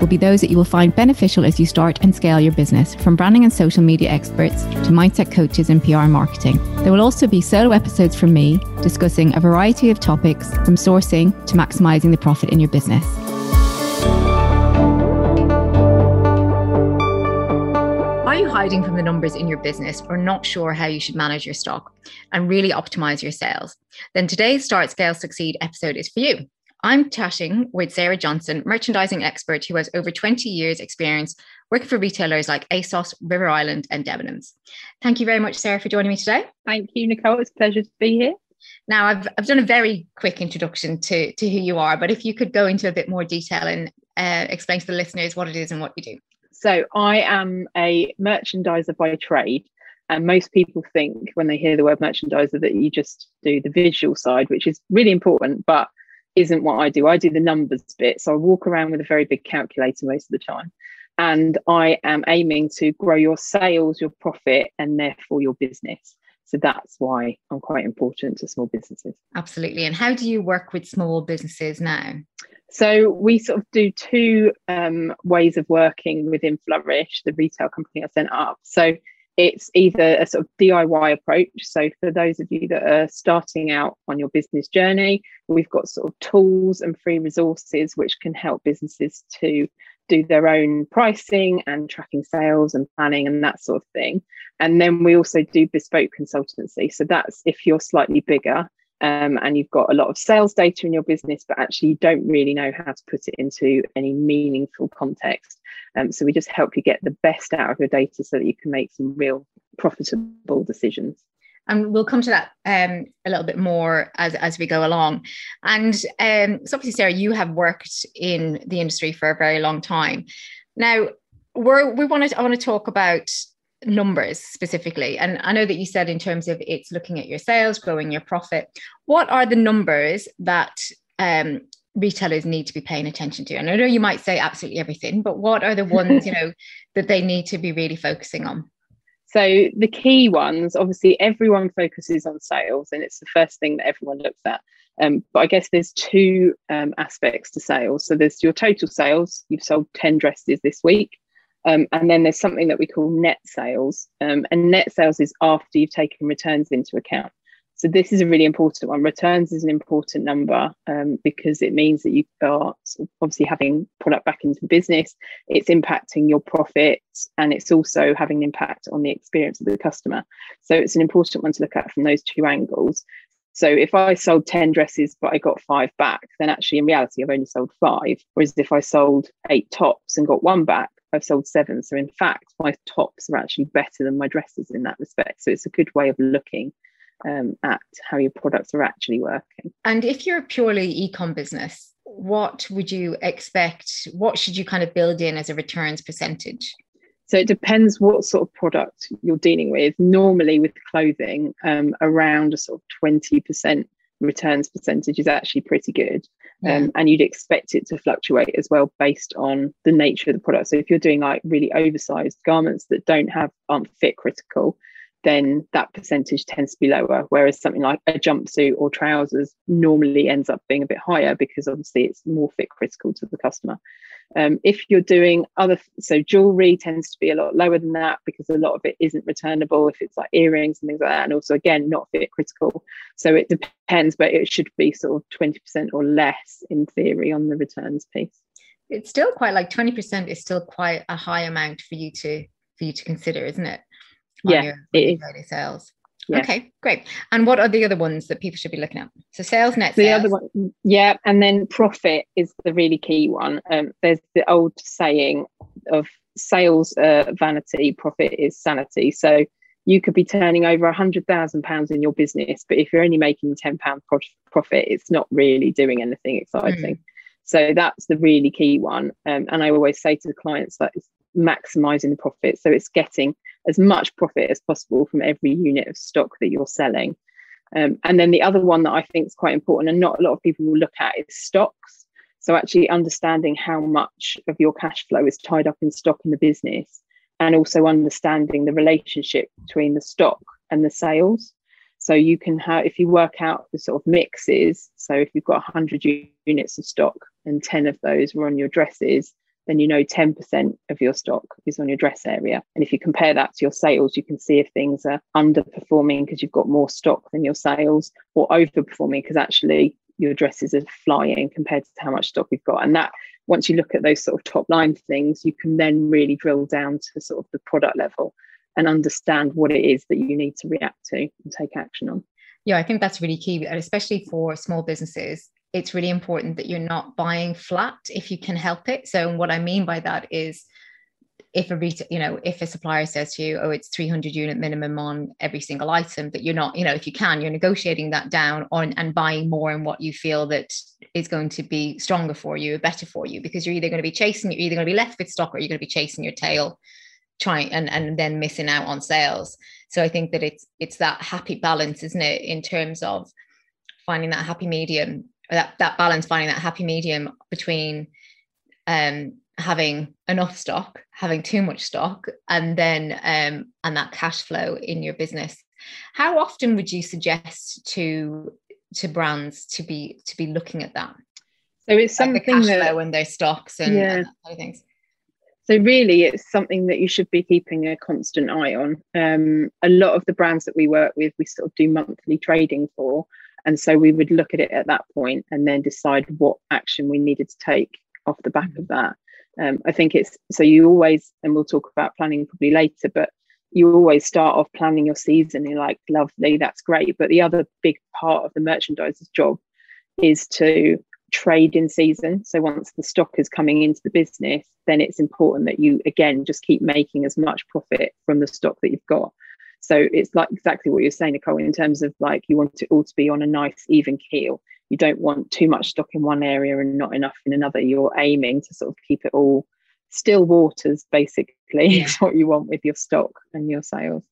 will be those that you will find beneficial as you start and scale your business, from branding and social media experts to mindset coaches and PR marketing. There will also be solo episodes from me discussing a variety of topics from sourcing to maximizing the profit in your business. Are you hiding from the numbers in your business or not sure how you should manage your stock and really optimize your sales? Then today's Start Scale Succeed episode is for you. I'm chatting with Sarah Johnson, merchandising expert who has over 20 years' experience working for retailers like ASOS, River Island, and Debenhams. Thank you very much, Sarah, for joining me today. Thank you, Nicole. It's a pleasure to be here. Now, I've, I've done a very quick introduction to, to who you are, but if you could go into a bit more detail and uh, explain to the listeners what it is and what you do. So, I am a merchandiser by trade. And most people think when they hear the word merchandiser that you just do the visual side, which is really important. But isn't what I do. I do the numbers bit. So I walk around with a very big calculator most of the time. And I am aiming to grow your sales, your profit, and therefore your business. So that's why I'm quite important to small businesses. Absolutely. And how do you work with small businesses now? So we sort of do two um, ways of working within Flourish, the retail company I sent up. So it's either a sort of DIY approach. So, for those of you that are starting out on your business journey, we've got sort of tools and free resources which can help businesses to do their own pricing and tracking sales and planning and that sort of thing. And then we also do bespoke consultancy. So, that's if you're slightly bigger um, and you've got a lot of sales data in your business, but actually you don't really know how to put it into any meaningful context. Um, so we just help you get the best out of your data so that you can make some real profitable decisions. And we'll come to that um, a little bit more as, as we go along. And um, so, obviously, Sarah, you have worked in the industry for a very long time. Now, we're, we want to I want to talk about numbers specifically. And i know that you said in terms of it's looking at your sales growing your profit. What are the numbers that um, retailers need to be paying attention to? And i know you might say absolutely everything but what are the ones you know that they need to be really focusing on? So the key ones obviously everyone focuses on sales and it's the first thing that everyone looks at. Um, but i guess there's two um, aspects to sales. So there's your total sales. You've sold 10 dresses this week um, and then there's something that we call net sales. Um, and net sales is after you've taken returns into account. So this is a really important one. Returns is an important number um, because it means that you are obviously having product back into business. It's impacting your profits and it's also having an impact on the experience of the customer. So it's an important one to look at from those two angles. So if I sold 10 dresses but I got five back, then actually in reality I've only sold five. Whereas if I sold eight tops and got one back, I've sold seven. So in fact, my tops are actually better than my dresses in that respect. So it's a good way of looking um, at how your products are actually working. And if you're a purely ecom business, what would you expect? What should you kind of build in as a returns percentage? So it depends what sort of product you're dealing with. Normally, with clothing, um, around a sort of 20% returns percentage is actually pretty good. Um, and you'd expect it to fluctuate as well based on the nature of the product. So if you're doing like really oversized garments that don't have aren't fit critical, then that percentage tends to be lower. Whereas something like a jumpsuit or trousers normally ends up being a bit higher because obviously it's more fit critical to the customer. Um, if you're doing other, so jewelry tends to be a lot lower than that because a lot of it isn't returnable. If it's like earrings and things like that, and also again not fit critical. So it depends, but it should be sort of twenty percent or less in theory on the returns piece. It's still quite like twenty percent is still quite a high amount for you to for you to consider, isn't it? Yeah, your, it is. sales. Yeah. Okay, great. And what are the other ones that people should be looking at? So sales, net sales. the other one, yeah, and then profit is the really key one. Um, there's the old saying of sales uh, vanity, profit is sanity. So you could be turning over a hundred thousand pounds in your business, but if you're only making ten pound pro- profit, it's not really doing anything exciting. Mm. So that's the really key one. Um, and I always say to the clients that maximizing the profit. So it's getting as much profit as possible from every unit of stock that you're selling. Um, and then the other one that I think is quite important and not a lot of people will look at is stocks. So actually understanding how much of your cash flow is tied up in stock in the business and also understanding the relationship between the stock and the sales. So you can have, if you work out the sort of mixes, so if you've got 100 units of stock and 10 of those were on your dresses, then you know 10% of your stock is on your dress area. And if you compare that to your sales, you can see if things are underperforming because you've got more stock than your sales or overperforming because actually your dresses are flying compared to how much stock you've got. And that once you look at those sort of top line things, you can then really drill down to sort of the product level and understand what it is that you need to react to and take action on. Yeah, I think that's really key, especially for small businesses it's really important that you're not buying flat if you can help it. So what I mean by that is if a retail, you know, if a supplier says to you, oh, it's 300 unit minimum on every single item, that you're not, you know, if you can, you're negotiating that down on and buying more in what you feel that is going to be stronger for you, or better for you, because you're either going to be chasing, you're either going to be left with stock or you're going to be chasing your tail, trying and and then missing out on sales. So I think that it's it's that happy balance, isn't it, in terms of finding that happy medium that that balance finding that happy medium between um having enough stock having too much stock and then um and that cash flow in your business. How often would you suggest to to brands to be to be looking at that? So it's something like cash that, flow and their stocks and, yeah. and things. So really it's something that you should be keeping a constant eye on. Um, a lot of the brands that we work with we sort of do monthly trading for and so we would look at it at that point and then decide what action we needed to take off the back of that. Um, I think it's so you always, and we'll talk about planning probably later, but you always start off planning your season. You're like, lovely, that's great. But the other big part of the merchandiser's job is to trade in season. So once the stock is coming into the business, then it's important that you again just keep making as much profit from the stock that you've got. So it's like exactly what you're saying, Nicole, in terms of like you want it all to be on a nice, even keel. You don't want too much stock in one area and not enough in another. You're aiming to sort of keep it all still waters, basically, yeah. is what you want with your stock and your sales.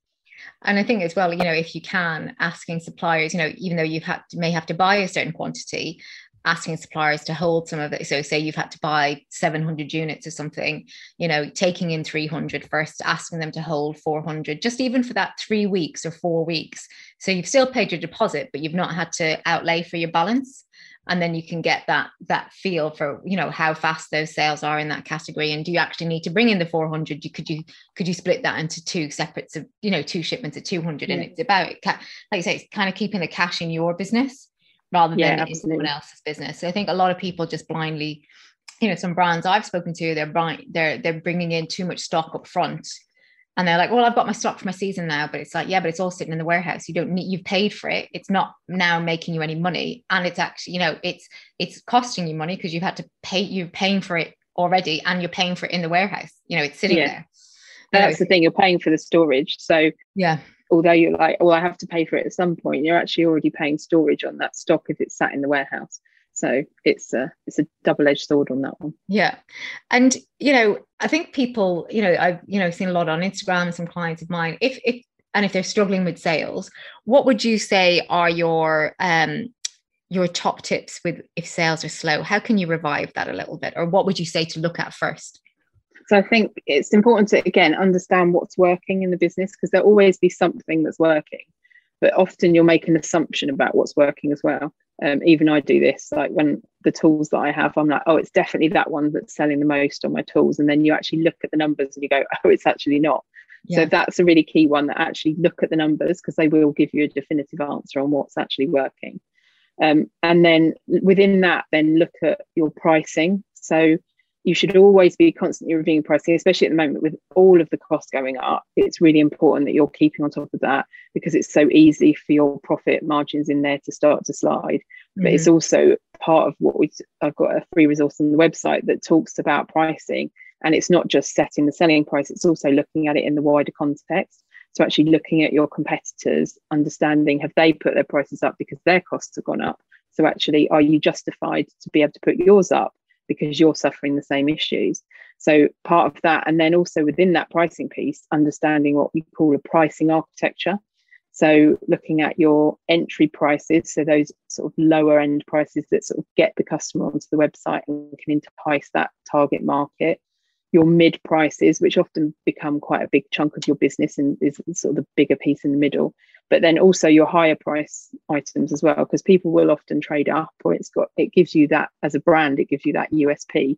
And I think as well, you know, if you can, asking suppliers, you know, even though you've had may have to buy a certain quantity, asking suppliers to hold some of it. So say you've had to buy 700 units or something, you know, taking in 300 first, asking them to hold 400, just even for that three weeks or four weeks. So you've still paid your deposit, but you've not had to outlay for your balance. And then you can get that that feel for you know how fast those sales are in that category, and do you actually need to bring in the 400? You, could you could you split that into two separate, you know, two shipments of 200? Yeah. And it's about like I say, it's kind of keeping the cash in your business rather than yeah, in someone else's business. So I think a lot of people just blindly, you know, some brands I've spoken to, they're buying, they're they're bringing in too much stock up front, and they're like, "Well, I've got my stock for my season now," but it's like, yeah, but it's all sitting in the warehouse. You don't need, you've paid for it. It's not now making you any money, and it's actually, you know, it's it's costing you money because you've had to pay. You're paying for it already, and you're paying for it in the warehouse. You know, it's sitting yeah. there. That's the thing. You're paying for the storage, so yeah although you're like, well, I have to pay for it at some point, you're actually already paying storage on that stock if it's sat in the warehouse. So it's a it's a double edged sword on that one. Yeah, and you know, I think people, you know, I've you know seen a lot on Instagram. Some clients of mine, if if and if they're struggling with sales, what would you say are your um your top tips with if sales are slow? How can you revive that a little bit, or what would you say to look at first? So I think it's important to again understand what's working in the business because there'll always be something that's working, but often you'll make an assumption about what's working as well. Um, even I do this, like when the tools that I have, I'm like, oh, it's definitely that one that's selling the most on my tools, and then you actually look at the numbers and you go, oh, it's actually not. Yeah. So that's a really key one that actually look at the numbers because they will give you a definitive answer on what's actually working. Um, and then within that, then look at your pricing. So you should always be constantly reviewing pricing, especially at the moment with all of the costs going up. It's really important that you're keeping on top of that because it's so easy for your profit margins in there to start to slide. Mm-hmm. But it's mm-hmm. also part of what we I've got a free resource on the website that talks about pricing. And it's not just setting the selling price, it's also looking at it in the wider context. So actually looking at your competitors, understanding have they put their prices up because their costs have gone up? So actually, are you justified to be able to put yours up? Because you're suffering the same issues. So part of that, and then also within that pricing piece, understanding what we call a pricing architecture. So looking at your entry prices, so those sort of lower end prices that sort of get the customer onto the website and can entice that target market. Your mid prices, which often become quite a big chunk of your business and is sort of the bigger piece in the middle, but then also your higher price items as well, because people will often trade up or it's got it gives you that as a brand, it gives you that USP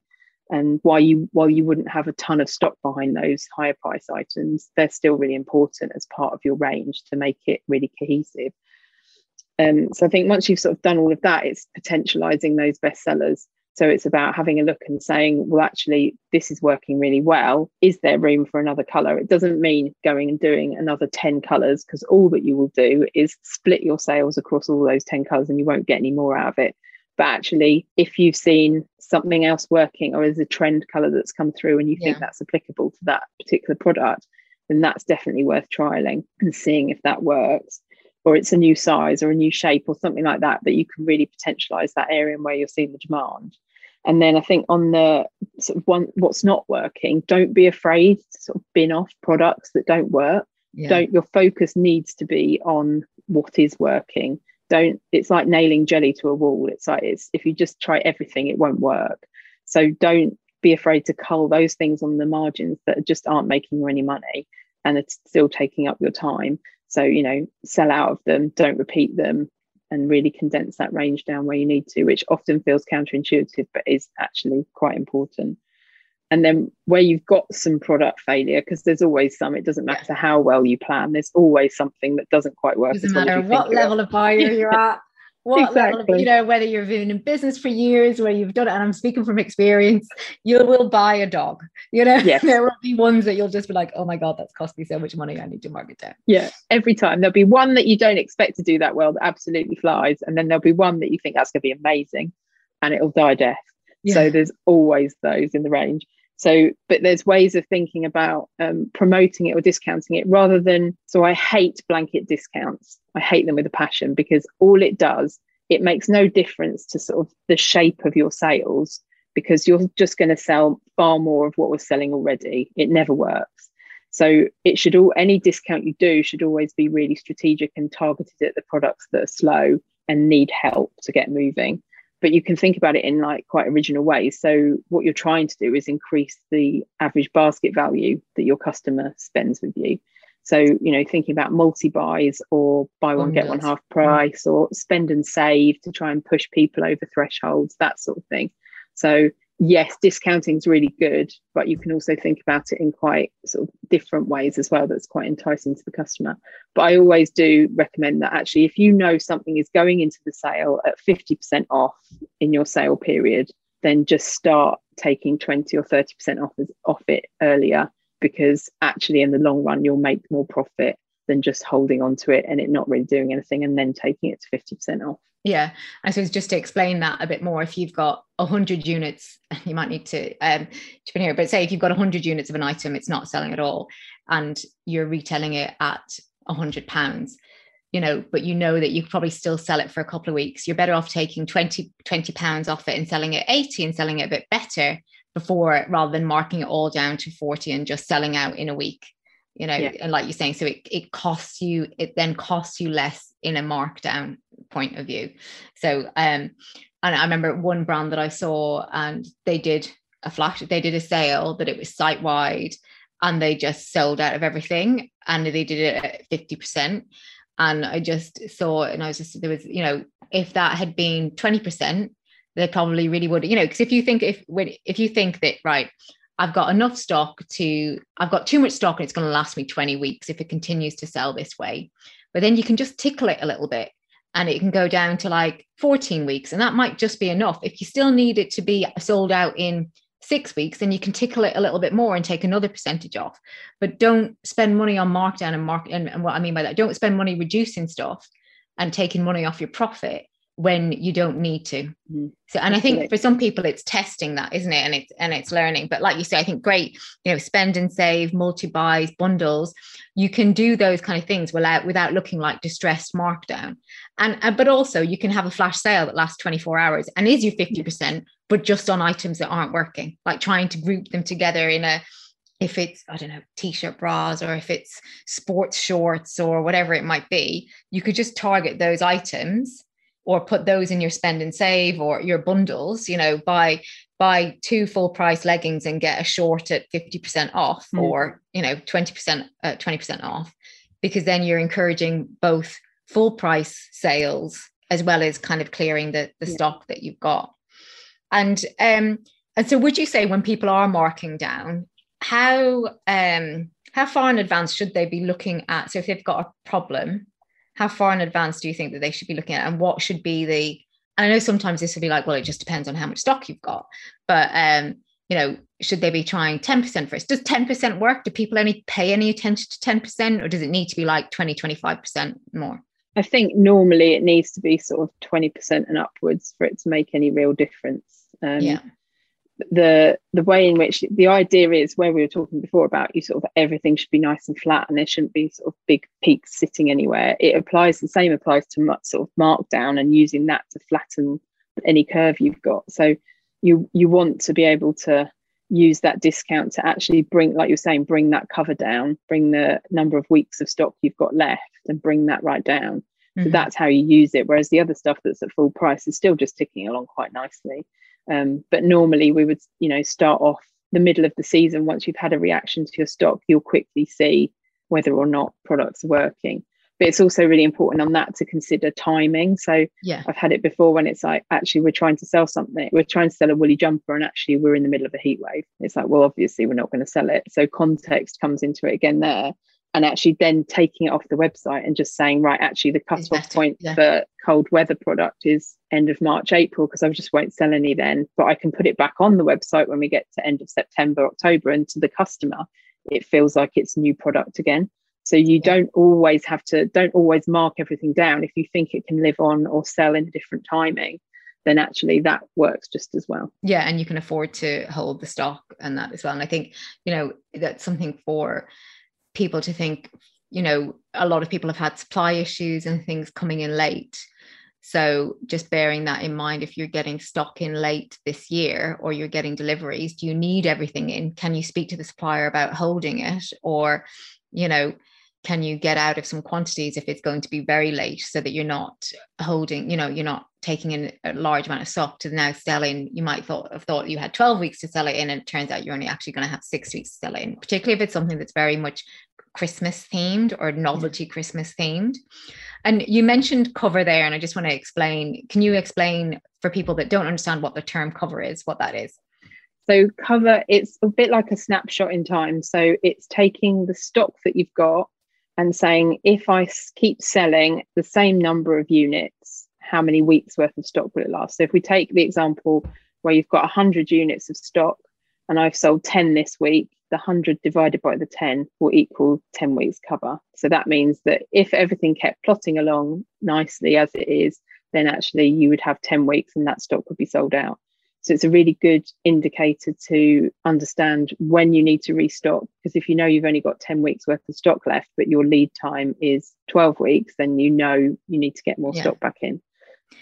and while you while you wouldn't have a ton of stock behind those higher price items they're still really important as part of your range to make it really cohesive. Um, so i think once you've sort of done all of that it's potentializing those bestsellers so it's about having a look and saying well actually this is working really well. Is there room for another color? It doesn't mean going and doing another 10 colors because all that you will do is split your sales across all those 10 colors and you won't get any more out of it. But actually if you've seen something else working or is a trend color that's come through and you think yeah. that's applicable to that particular product then that's definitely worth trialing and seeing if that works. Or it's a new size or a new shape or something like that that you can really potentialize that area and where you're seeing the demand and then i think on the sort of one what's not working don't be afraid to sort of bin off products that don't work. Yeah. don't your focus needs to be on what is working. Don't it's like nailing jelly to a wall. It's like it's if you just try everything it won't work. So don't be afraid to cull those things on the margins that just aren't making you any money and it's still taking up your time. So you know sell out of them don't repeat them and really condense that range down where you need to which often feels counterintuitive but is actually quite important. And then where you've got some product failure because there's always some it doesn't matter how well you plan there's always something that doesn't quite work doesn't matter what level of buyer you're at what exactly. level you know whether you've been in business for years where you've done it and i'm speaking from experience you will buy a dog you know yes. there will be ones that you'll just be like oh my god that's cost me so much money i need to mark it down yeah every time there'll be one that you don't expect to do that well that absolutely flies and then there'll be one that you think that's going to be amazing and it'll die death yeah. so there's always those in the range so, but there's ways of thinking about um, promoting it or discounting it rather than. So, I hate blanket discounts. I hate them with a passion because all it does, it makes no difference to sort of the shape of your sales because you're just going to sell far more of what was selling already. It never works. So, it should all, any discount you do should always be really strategic and targeted at the products that are slow and need help to get moving but you can think about it in like quite original ways. So what you're trying to do is increase the average basket value that your customer spends with you. So, you know, thinking about multi buys or buy one, oh, get one half mm. price or spend and save to try and push people over thresholds, that sort of thing. So, yes, discounting is really good, but you can also think about it in quite sort of different ways as well. That's quite enticing to the customer. But I always do recommend that actually, if you know something is going into the sale at 50% off in your sale period, then just start taking 20 or 30% off, off it earlier because actually, in the long run, you'll make more profit than just holding on to it and it not really doing anything and then taking it to 50% off. Yeah, I suppose just to explain that a bit more, if you've got 100 units, you might need to um, chip in here, but say if you've got 100 units of an item, it's not selling at all, and you're retailing it at 100 pounds, you know, but you know that you probably still sell it for a couple of weeks. You're better off taking 20, 20 pounds off it and selling it 80 and selling it a bit better before rather than marking it all down to 40 and just selling out in a week you know yeah. and like you're saying so it, it costs you it then costs you less in a markdown point of view. So um and i remember one brand that i saw and they did a flash they did a sale that it was site wide and they just sold out of everything and they did it at 50% and i just saw and i was just there was you know if that had been 20% they probably really would you know because if you think if when if you think that right I've got enough stock to, I've got too much stock and it's going to last me 20 weeks if it continues to sell this way. But then you can just tickle it a little bit and it can go down to like 14 weeks. And that might just be enough. If you still need it to be sold out in six weeks, then you can tickle it a little bit more and take another percentage off. But don't spend money on markdown and mark. And, and what I mean by that, don't spend money reducing stuff and taking money off your profit when you don't need to. Mm-hmm. So, and I think for some people it's testing that, isn't it? And it's and it's learning. But like you say, I think great, you know, spend and save, multi buys, bundles. You can do those kind of things without without looking like distressed markdown. And uh, but also you can have a flash sale that lasts 24 hours and is your 50%, but just on items that aren't working, like trying to group them together in a if it's i don't know t-shirt bras or if it's sports shorts or whatever it might be you could just target those items or put those in your spend and save or your bundles you know buy buy two full price leggings and get a short at 50% off mm. or you know 20% uh, 20% off because then you're encouraging both full price sales as well as kind of clearing the, the yeah. stock that you've got and um and so would you say when people are marking down how um how far in advance should they be looking at so if they've got a problem how far in advance do you think that they should be looking at and what should be the and i know sometimes this will be like well it just depends on how much stock you've got but um you know should they be trying 10% first does 10% work? Do people only pay any attention to 10% or does it need to be like 20 25% more? I think normally it needs to be sort of 20% and upwards for it to make any real difference. Um, yeah the the way in which the idea is where we were talking before about you sort of everything should be nice and flat and there shouldn't be sort of big peaks sitting anywhere. It applies the same applies to sort of markdown and using that to flatten any curve you've got. So you you want to be able to use that discount to actually bring like you're saying bring that cover down bring the number of weeks of stock you've got left and bring that right down. Mm-hmm. so that's how you use it. Whereas the other stuff that's at full price is still just ticking along quite nicely um, but normally we would, you know, start off the middle of the season. Once you've had a reaction to your stock, you'll quickly see whether or not products are working. But it's also really important on that to consider timing. So yeah, I've had it before when it's like actually we're trying to sell something, we're trying to sell a woolly jumper, and actually we're in the middle of a heat wave. It's like, well, obviously we're not going to sell it. So context comes into it again there and actually then taking it off the website and just saying right actually the cut-off point yeah. for cold weather product is end of march april because i just won't sell any then but i can put it back on the website when we get to end of september october and to the customer it feels like it's new product again so you yeah. don't always have to don't always mark everything down if you think it can live on or sell in a different timing then actually that works just as well yeah and you can afford to hold the stock and that as well and i think you know that's something for people to think, you know, a lot of people have had supply issues and things coming in late. So just bearing that in mind, if you're getting stock in late this year or you're getting deliveries, do you need everything in? Can you speak to the supplier about holding it? Or, you know, can you get out of some quantities if it's going to be very late so that you're not holding, you know, you're not taking in a large amount of stock to now sell in. You might thought have thought you had 12 weeks to sell it in, and it turns out you're only actually going to have six weeks to sell it in, particularly if it's something that's very much Christmas themed or novelty Christmas themed. And you mentioned cover there, and I just want to explain. Can you explain for people that don't understand what the term cover is, what that is? So, cover, it's a bit like a snapshot in time. So, it's taking the stock that you've got and saying, if I keep selling the same number of units, how many weeks worth of stock will it last? So, if we take the example where you've got 100 units of stock and I've sold 10 this week, the 100 divided by the 10 will equal 10 weeks cover. So that means that if everything kept plotting along nicely as it is, then actually you would have 10 weeks and that stock would be sold out. So it's a really good indicator to understand when you need to restock. Because if you know you've only got 10 weeks worth of stock left, but your lead time is 12 weeks, then you know you need to get more yeah. stock back in.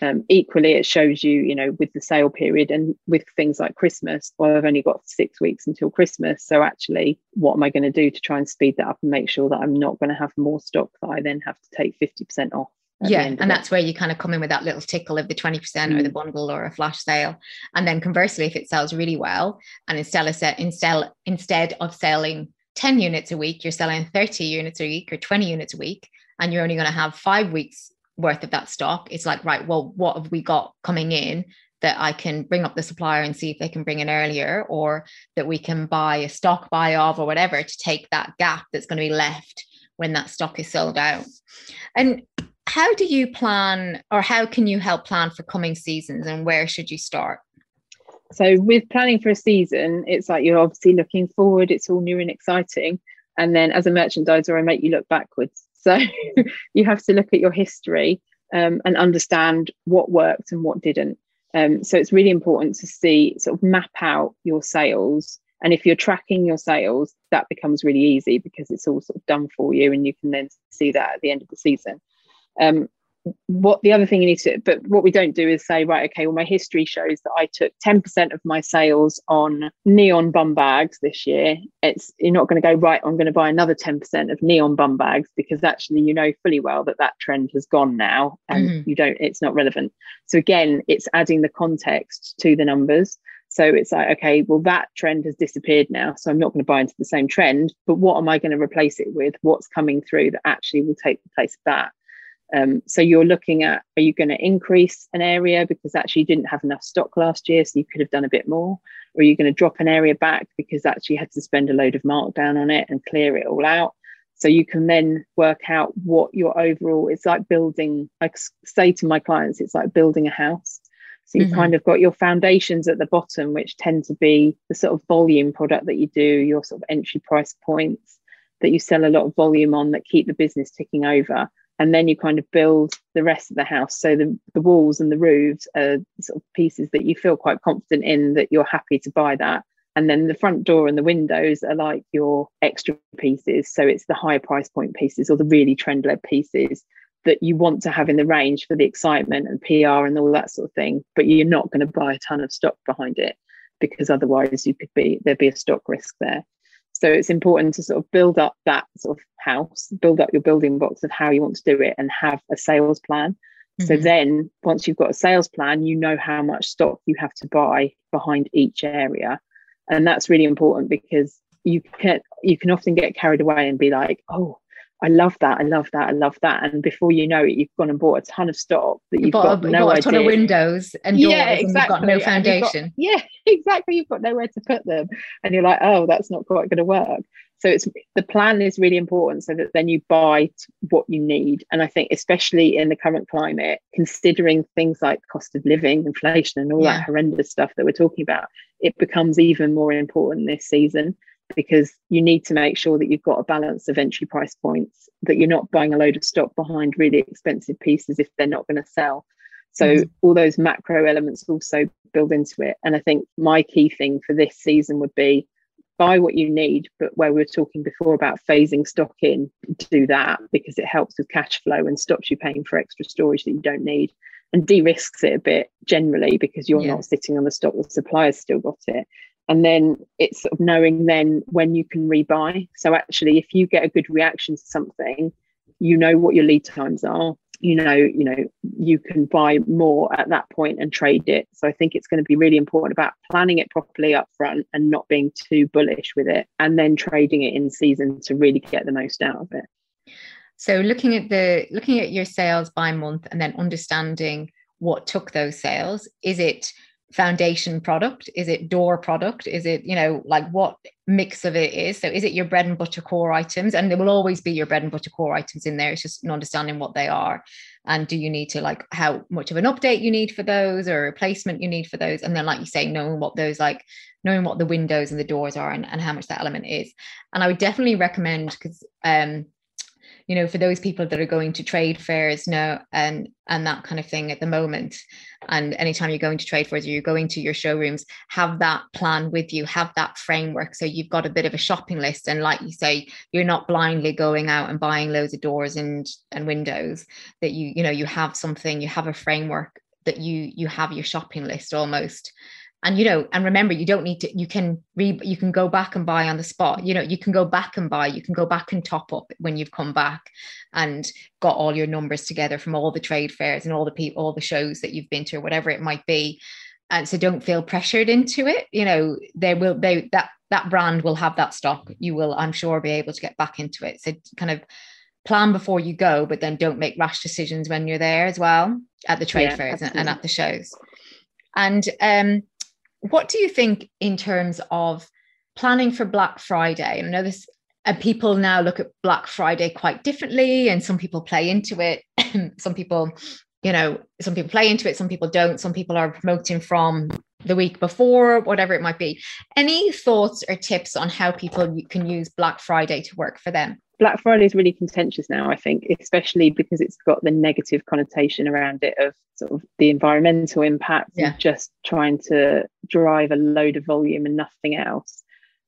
Um, equally, it shows you, you know, with the sale period and with things like Christmas, well, I've only got six weeks until Christmas. So, actually, what am I going to do to try and speed that up and make sure that I'm not going to have more stock that I then have to take 50% off? Yeah, and that's where you kind of come in with that little tickle of the 20% mm. or the mm. bundle or a flash sale. And then conversely, if it sells really well and instead of, instead, instead of selling 10 units a week, you're selling 30 units a week or 20 units a week, and you're only going to have five weeks worth of that stock it's like right well what have we got coming in that I can bring up the supplier and see if they can bring in earlier, or that we can buy a stock buy of or whatever to take that gap that's going to be left when that stock is sold out. And how do you plan, or how can you help plan for coming seasons, and where should you start? So, with planning for a season, it's like you're obviously looking forward, it's all new and exciting. And then, as a merchandiser, I make you look backwards. So you have to look at your history um, and understand what worked and what didn't. Um, so it's really important to see sort of map out your sales. And if you're tracking your sales, that becomes really easy because it's all sort of done for you and you can then see that at the end of the season. Um, what the other thing you need to but what we don't do is say right okay well my history shows that i took 10% of my sales on neon bum bags this year it's you're not going to go right i'm going to buy another 10% of neon bum bags because actually you know fully well that that trend has gone now and mm-hmm. you don't it's not relevant so again it's adding the context to the numbers so it's like, okay, well, that trend has disappeared now. So I'm not going to buy into the same trend, but what am I going to replace it with? What's coming through that actually will take the place of that? Um, so you're looking at are you going to increase an area because actually you didn't have enough stock last year, so you could have done a bit more, or are you going to drop an area back because actually you had to spend a load of markdown on it and clear it all out? So you can then work out what your overall. It's like building. I say to my clients, it's like building a house. So you've mm-hmm. kind of got your foundations at the bottom, which tend to be the sort of volume product that you do, your sort of entry price points that you sell a lot of volume on that keep the business ticking over and then you kind of build the rest of the house. So the, the walls and the roofs are sort of pieces that you feel quite confident in that you're happy to buy that. And then the front door and the windows are like your extra pieces. So it's the higher price point pieces or the really trend led pieces that you want to have in the range for the excitement and PR and all that sort of thing but you're not going to buy a ton of stock behind it because otherwise you could be there'd be a stock risk there so it's important to sort of build up that sort of house, build up your building blocks of how you want to do it and have a sales plan. Mm-hmm. So then once you've got a sales plan, you know how much stock you have to buy behind each area. And that's really important because you can you can often get carried away and be like, oh, I love that. I love that. I love that. And before you know it, you've gone and bought a ton of stock that you've got, got no a idea. ton of windows and doors yeah, exactly. and you've got no foundation. Got, yeah, exactly. You've got nowhere to put them. And you're like, oh, that's not quite going to work. So it's the plan is really important so that then you buy what you need. And I think especially in the current climate, considering things like cost of living, inflation, and all yeah. that horrendous stuff that we're talking about, it becomes even more important this season because you need to make sure that you've got a balance of entry price points, that you're not buying a load of stock behind really expensive pieces if they're not going to sell. So mm-hmm. all those macro elements also build into it. And I think my key thing for this season would be buy what you need, but where we were talking before about phasing stock in, do that because it helps with cash flow and stops you paying for extra storage that you don't need and de-risks it a bit generally because you're yeah. not sitting on the stock, the suppliers still got it and then it's sort of knowing then when you can rebuy. So actually if you get a good reaction to something you know what your lead times are. You know you know you can buy more at that point and trade it. So i think it's going to be really important about planning it properly up front and not being too bullish with it and then trading it in season to really get the most out of it. So looking at the looking at your sales by month and then understanding what took those sales is it foundation product? Is it door product? Is it you know like what mix of it is? So is it your bread and butter core items? And there will always be your bread and butter core items in there. It's just understanding what they are. And do you need to like how much of an update you need for those or a replacement you need for those? And then like you say knowing what those like knowing what the windows and the doors are and, and how much that element is. And i would definitely recommend because um you know for those people that are going to trade fairs now and and that kind of thing at the moment. And anytime you're going to trade fairs or you're going to your showrooms have that plan with you have that framework. So you've got a bit of a shopping list. And like you say you're not blindly going out and buying loads of doors and and windows that you you know you have something you have a framework that you you have your shopping list almost and you know and remember you don't need to you can re you can go back and buy on the spot. You know you can go back and buy you can go back and top up when you've come back and got all your numbers together from all the trade fairs and all the people all the shows that you've been to or whatever it might be. And so don't feel pressured into it. You know they will they that that brand will have that stock. You will i'm sure be able to get back into it. So kind of plan before you go but then don't make rash decisions when you're there as well at the trade yeah, fairs and, and, at the shows. And um what do you think in terms of planning for Black Friday? I know this, and people now look at Black Friday quite differently, and some people play into it. some people, you know, some people play into it, some people don't. Some people are promoting from the week before, whatever it might be. Any thoughts or tips on how people can use Black Friday to work for them? Black Friday is really contentious now, I think, especially because it's got the negative connotation around it of sort of the environmental impact yeah. of just trying to drive a load of volume and nothing else.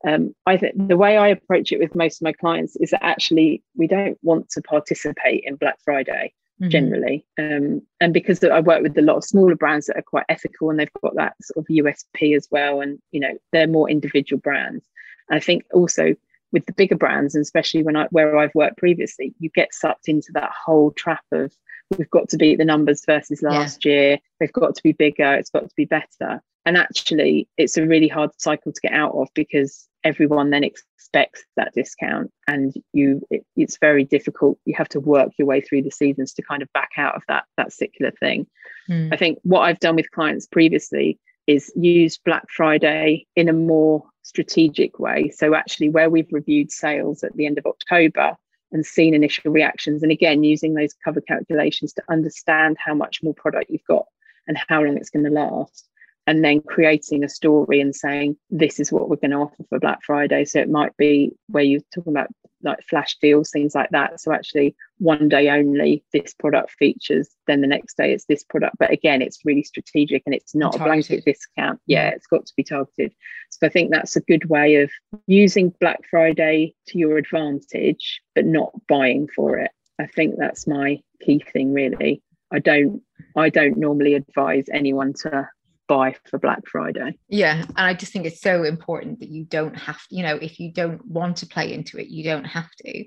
Um, I think the way I approach it with most of my clients is that actually we don't want to participate in Black Friday mm-hmm. generally. Um, and because I work with a lot of smaller brands that are quite ethical and they've got that sort of USP as well, and you know they're more individual brands. And I think also with the bigger brands, and especially when I where I've worked previously, you get sucked into that whole trap of we've got to beat the numbers versus last yeah. year. They've got to be bigger. It's got to be better. And actually, it's a really hard cycle to get out of because everyone then expects that discount, and you it, it's very difficult. You have to work your way through the seasons to kind of back out of that that particular thing. Mm. I think what I've done with clients previously is use Black Friday in a more strategic way. So actually, where we've reviewed sales at the end of October and seen initial reactions, and again using those cover calculations to understand how much more product you've got and how long it's going to last. And then creating a story and saying this is what we're going to offer for black friday. So it might be where you're talking about like flash deals things like that. So actually one day only this product features then the next day it's this product. But again it's really strategic and it's not targeted. a blanket discount. Yeah mm. it's got to be targeted. So i think that's a good way of using black friday to your advantage but not buying for it. I think that's my key thing really. I don't i don't normally advise anyone to buy for Black Friday. Yeah. And I just think it's so important that you don't have, you know, if you don't want to play into it, you don't have to.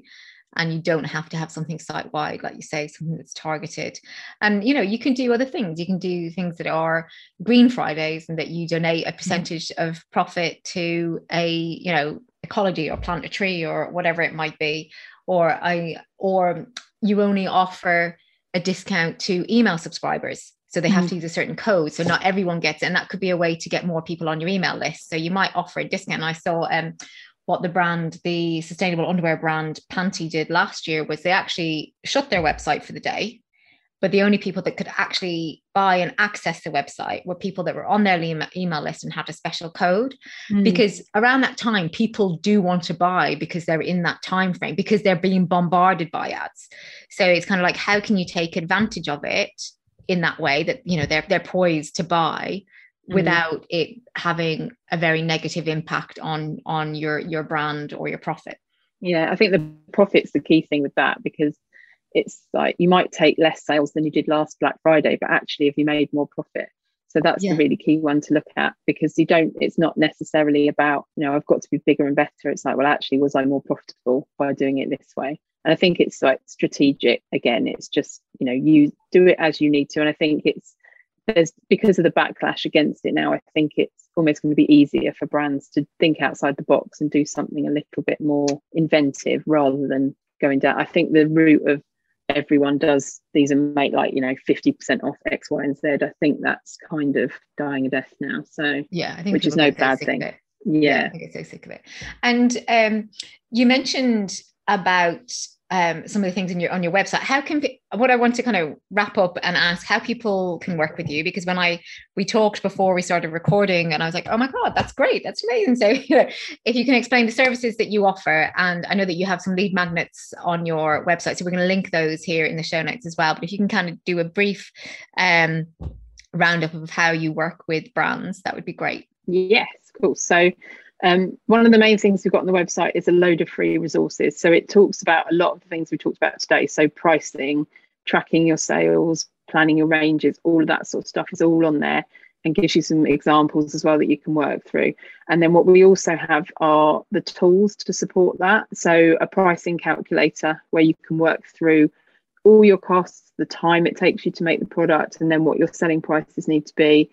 And you don't have to have something site wide, like you say, something that's targeted. And you know, you can do other things. You can do things that are Green Fridays, and that you donate a percentage mm. of profit to a, you know, ecology or plant a tree or whatever it might be. Or I, or you only offer a discount to email subscribers so they have mm-hmm. to use a certain code. So not everyone gets it. And that could be a way to get more people on your email list. So you might offer a discount. And I saw um, what the brand, the sustainable underwear brand Pantee did last year was they actually shut their website for the day. But the only people that could actually buy and access the website were people that were on their email list and had a special code. Mm. Because around that time, people do want to buy because they're in that time frame, because they're being bombarded by ads. So it's kind of like, how can you take advantage of it in that way that you know they're they're poised to buy mm. without it having a very negative impact on on your your brand or your profit yeah i think the profit's the key thing with that because it's like you might take less sales than you did last black friday but actually have you made more profit so that's yeah. the really key one to look at because you don't it's not necessarily about you know i've got to be bigger and better it's like well actually was i more profitable by doing it this way and i think it's like strategic again it's just you know you do it as you need to. And i think it's there's because of the backlash against it now i think it's almost going to be easier for brands to think outside the box and do something a little bit more inventive rather than going down. I think the route of everyone does these and make like you know 50% off x y and z. I think that's kind of dying a death now. So yeah i think which is no bad thing. yeah. yeah. i get so sick of it. And um you mentioned about um, some of the things in your on your website. How can what I want to kind of wrap up and ask how people can work with you because when I we talked before we started recording and I was like, oh my god, that's great, that's amazing. So you know, if you can explain the services that you offer, and I know that you have some lead magnets on your website, so we're going to link those here in the show notes as well. But if you can kind of do a brief um, roundup of how you work with brands, that would be great. Yes, cool. So um, one of the main things we've got on the website is a load of free resources. So it talks about a lot of the things we talked about today. So pricing, tracking your sales, planning your ranges, all of that sort of stuff is all on there and gives you some examples as well that you can work through. And then what we also have are the tools to support that. So a pricing calculator where you can work through all your costs, the time it takes you to make the product, and then what your selling prices need to be,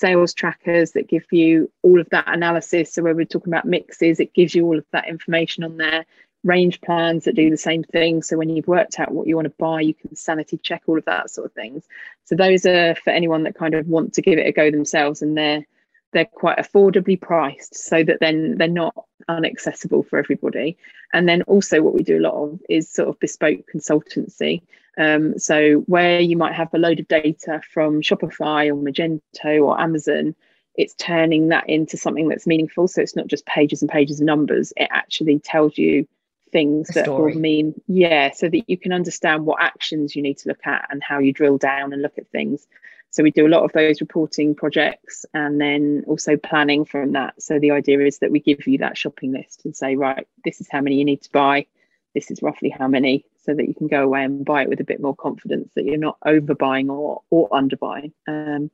sales trackers that give you all of that analysis. So, when we're talking about mixes, it gives you all of that information on there. Range plans that do the same thing. So, when you've worked out what you want to buy, you can sanity check all of that sort of things. So, those are for anyone that kind of want to give it a go themselves and they're they're quite affordably priced so that then they're not unaccessible for everybody. And then also what we do a lot of is sort of bespoke consultancy. Um, so where you might have a load of data from Shopify or Magento or Amazon, it's turning that into something that's meaningful. So it's not just pages and pages of numbers. It actually tells you things that will mean yeah so that you can understand what actions you need to look at and how you drill down and look at things so we do a lot of those reporting projects and then also planning from that. So the idea is that we give you that shopping list and say right this is how many you need to buy. This is roughly how many so that you can go away and buy it with a bit more confidence that you're not overbuying or or underbuying. Um,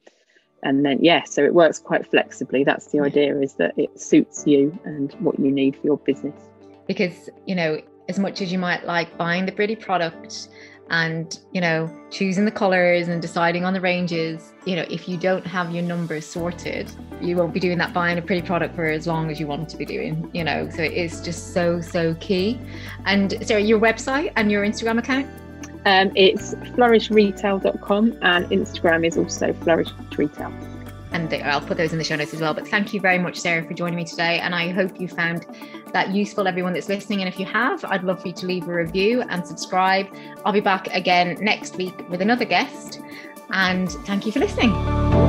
and then yeah so it works quite flexibly. That's the idea is that it suits you and what you need for your business. Because you know as much as you might like buying the pretty product and you know choosing the colors and deciding on the ranges you know if you don't have your numbers sorted you won't be doing that buying a pretty product for as long as you want to be doing you know so it is just so so key and so your website and your instagram account um, it's flourishretail.com and instagram is also flourishretail and I'll put those in the show notes as well. But thank you very much, Sarah, for joining me today. And I hope you found that useful, everyone that's listening. And if you have, I'd love for you to leave a review and subscribe. I'll be back again next week with another guest. And thank you for listening.